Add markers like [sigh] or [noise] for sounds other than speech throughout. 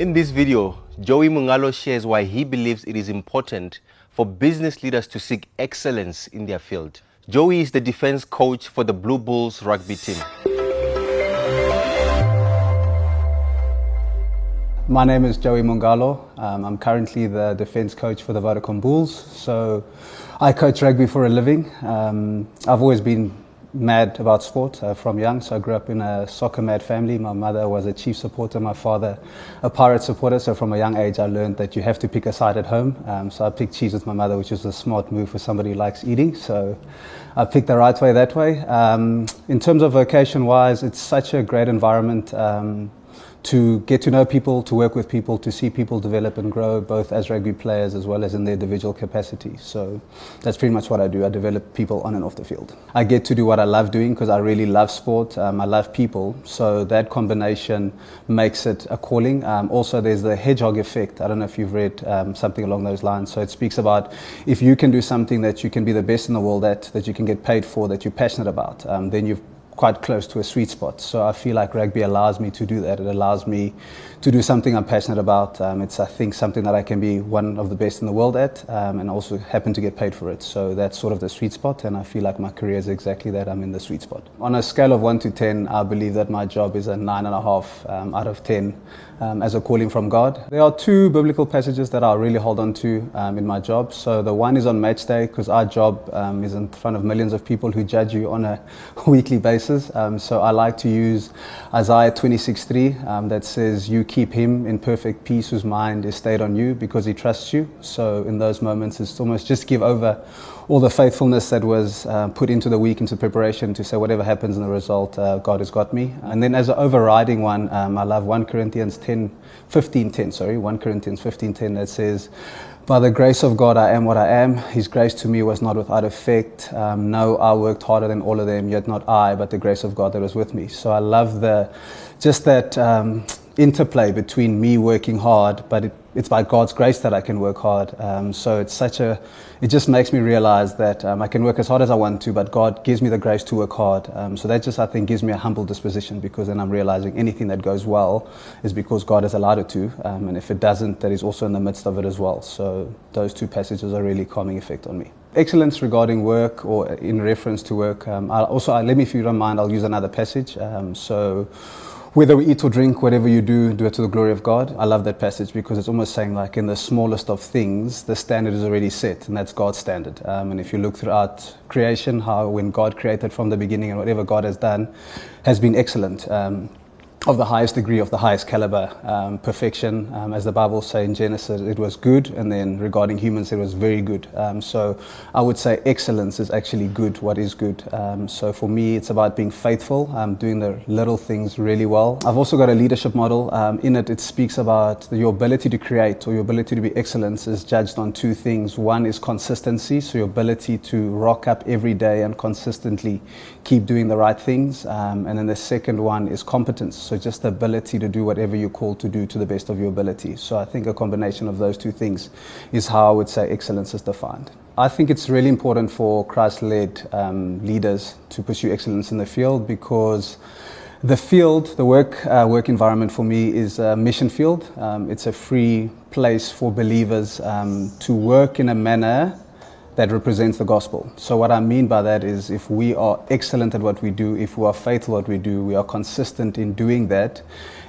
In this video, Joey Mongalo shares why he believes it is important for business leaders to seek excellence in their field. Joey is the defense coach for the Blue Bulls rugby team. My name is Joey Mongalo. Um, I'm currently the defense coach for the Vodacom Bulls. So I coach rugby for a living. Um, I've always been mad about sport uh, from young. So I grew up in a soccer mad family. My mother was a chief supporter, my father a pirate supporter. So from a young age, I learned that you have to pick a side at home. Um, so I picked Chiefs with my mother, which is a smart move for somebody who likes eating. So I picked the right way that way. Um, in terms of vocation wise, it's such a great environment. Um, to get to know people, to work with people, to see people develop and grow, both as rugby players as well as in their individual capacity. So that's pretty much what I do. I develop people on and off the field. I get to do what I love doing because I really love sport. Um, I love people. So that combination makes it a calling. Um, also, there's the hedgehog effect. I don't know if you've read um, something along those lines. So it speaks about if you can do something that you can be the best in the world at, that you can get paid for, that you're passionate about, um, then you've quite close to a sweet spot. So I feel like rugby allows me to do that. It allows me to do something I'm passionate about. Um, it's, I think, something that I can be one of the best in the world at um, and also happen to get paid for it. So that's sort of the sweet spot. And I feel like my career is exactly that. I'm in the sweet spot. On a scale of 1 to 10, I believe that my job is a 9.5 um, out of 10 um, as a calling from God. There are two biblical passages that I really hold on to um, in my job. So the one is on match day because our job um, is in front of millions of people who judge you on a [laughs] weekly basis. Um, so I like to use Isaiah 26:3 um, that says, "You keep him in perfect peace, whose mind is stayed on you, because he trusts you." So in those moments, it's almost just give over all the faithfulness that was uh, put into the week, into preparation, to say whatever happens in the result, uh, God has got me. And then as an overriding one, um, I love 1 Corinthians 10, 15, 10, sorry, 1 Corinthians 15, 10 that says. By the grace of God, I am what I am. His grace to me was not without effect. Um, no, I worked harder than all of them, yet not I, but the grace of God that was with me. So I love the, just that um, interplay between me working hard, but it, it's by God's grace that I can work hard. Um, so it's such a, it just makes me realize that um, I can work as hard as I want to, but God gives me the grace to work hard. Um, so that just, I think, gives me a humble disposition because then I'm realizing anything that goes well is because God has allowed it to. Um, and if it doesn't, that is also in the midst of it as well. So those two passages are really calming effect on me. Excellence regarding work or in reference to work. Um, I'll also, let me, if you don't mind, I'll use another passage. Um, so, whether we eat or drink, whatever you do, do it to the glory of God. I love that passage because it's almost saying, like, in the smallest of things, the standard is already set, and that's God's standard. Um, and if you look throughout creation, how when God created from the beginning and whatever God has done has been excellent. Um, of the highest degree, of the highest caliber, um, perfection. Um, as the Bible says in Genesis, it was good, and then regarding humans, it was very good. Um, so I would say excellence is actually good, what is good. Um, so for me, it's about being faithful, um, doing the little things really well. I've also got a leadership model. Um, in it, it speaks about your ability to create or your ability to be excellence is judged on two things. One is consistency, so your ability to rock up every day and consistently keep doing the right things. and then the second one is competence so just the ability to do whatever you're called to do to the best of your ability. So I think a combination of those two things is how I would say excellence is defined. I think it's really important for Christ-led um, leaders to pursue excellence in the field because the field, the work uh, work environment for me is a mission field. Um, it's a free place for believers um, to work in a manner that represents the gospel. So, what I mean by that is if we are excellent at what we do, if we are faithful at what we do, we are consistent in doing that,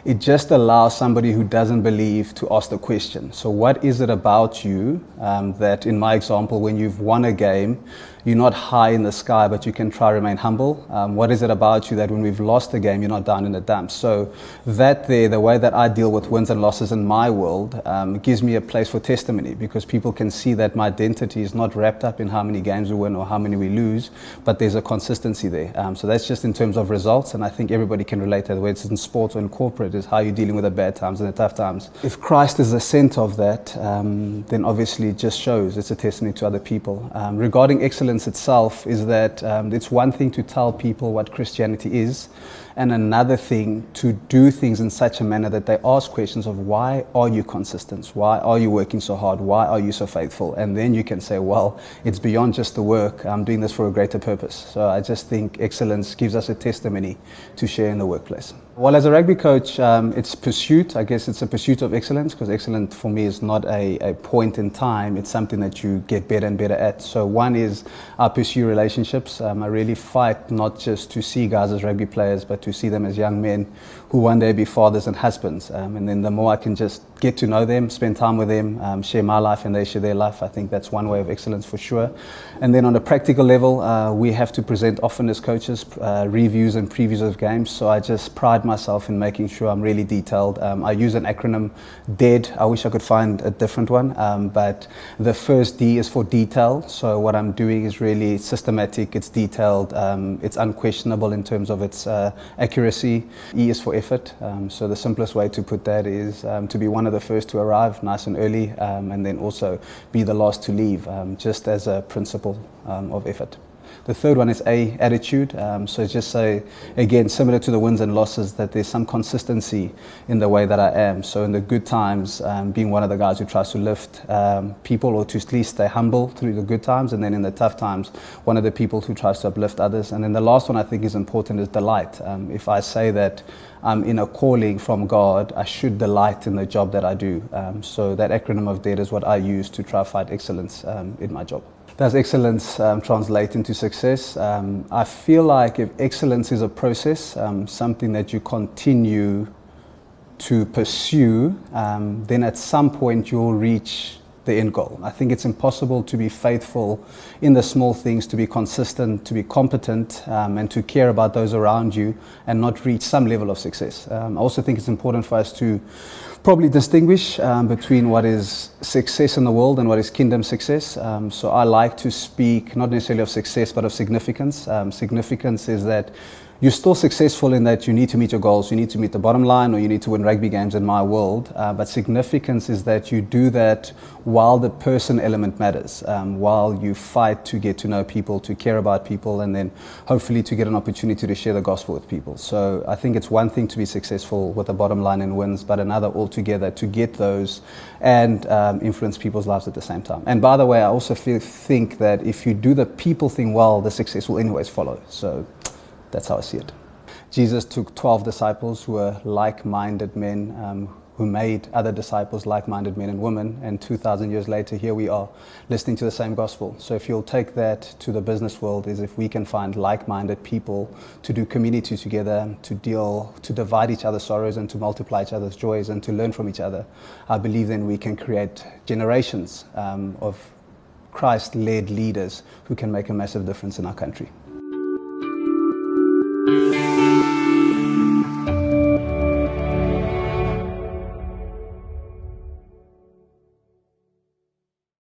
it just allows somebody who doesn't believe to ask the question. So, what is it about you um, that, in my example, when you've won a game, you're not high in the sky, but you can try to remain humble? Um, what is it about you that when we've lost a game, you're not down in the dumps? So, that there, the way that I deal with wins and losses in my world, um, gives me a place for testimony because people can see that my identity is not wrapped up in how many games we win or how many we lose, but there's a consistency there. Um, so, that's just in terms of results, and I think everybody can relate to that, whether it's in sports or in corporate is how you're dealing with the bad times and the tough times. If Christ is the center of that, um, then obviously it just shows it's a testimony to other people. Um, regarding excellence itself, is that um, it's one thing to tell people what Christianity is, and another thing to do things in such a manner that they ask questions of why are you consistent? Why are you working so hard? Why are you so faithful? And then you can say, well, it's beyond just the work. I'm doing this for a greater purpose. So I just think excellence gives us a testimony to share in the workplace. Well, as a rugby coach, um, it's pursuit. I guess it's a pursuit of excellence because excellence for me is not a, a point in time. It's something that you get better and better at. So one is I pursue relationships. Um, I really fight not just to see guys as rugby players, but to see them as young men who one day be fathers and husbands. Um, and then the more I can just get to know them, spend time with them, um, share my life and they share their life, I think that's one way of excellence for sure. And then on a practical level, uh, we have to present often as coaches uh, reviews and previews of games. So I just pride myself in making sure I'm really detailed. Um, I use an acronym DEAD. I wish I could find a different one, um, but the first D is for detail. So what I'm doing is really systematic, it's detailed, um, it's unquestionable in terms of its uh, accuracy. E is for effort. Um, so the simplest way to put that is um, to be one of the first to arrive nice and early, um, and then also be the last to leave, just as a principle of effort. The third one is A, attitude. Um, so just say, again, similar to the wins and losses, that there's some consistency in the way that I am. So in the good times, um, being one of the guys who tries to lift um, people or to at least stay humble through the good times. And then in the tough times, one of the people who tries to uplift others. And then the last one I think is important is delight. Um, if I say that I'm in a calling from God, I should delight in the job that I do. Um, so that acronym of DEAD is what I use to try to find excellence um, in my job. Does excellence um, translate into success? Um, I feel like if excellence is a process, um, something that you continue to pursue, um, then at some point you'll reach the end goal. I think it's impossible to be faithful in the small things, to be consistent, to be competent, um, and to care about those around you and not reach some level of success. Um, I also think it's important for us to probably distinguish um, between what is success in the world and what is kingdom success. Um, so I like to speak not necessarily of success but of significance. Um, significance is that you're still successful in that you need to meet your goals, you need to meet the bottom line, or you need to win rugby games in my world. Uh, but significance is that you do that while the person element matters, um, while you fight to get to know people, to care about people, and then hopefully to get an opportunity to share the gospel with people. So I think it's one thing to be successful with the bottom line and wins, but another altogether to get those and um, influence people's lives at the same time. And by the way, I also feel, think that if you do the people thing well, the success will anyways follow. So that's how I see it. Jesus took 12 disciples who were like minded men um, who made other disciples like minded men and women. And 2,000 years later, here we are listening to the same gospel. So, if you'll take that to the business world, is if we can find like minded people to do community together, to deal, to divide each other's sorrows and to multiply each other's joys and to learn from each other, I believe then we can create generations um, of Christ led leaders who can make a massive difference in our country. Mm-hmm.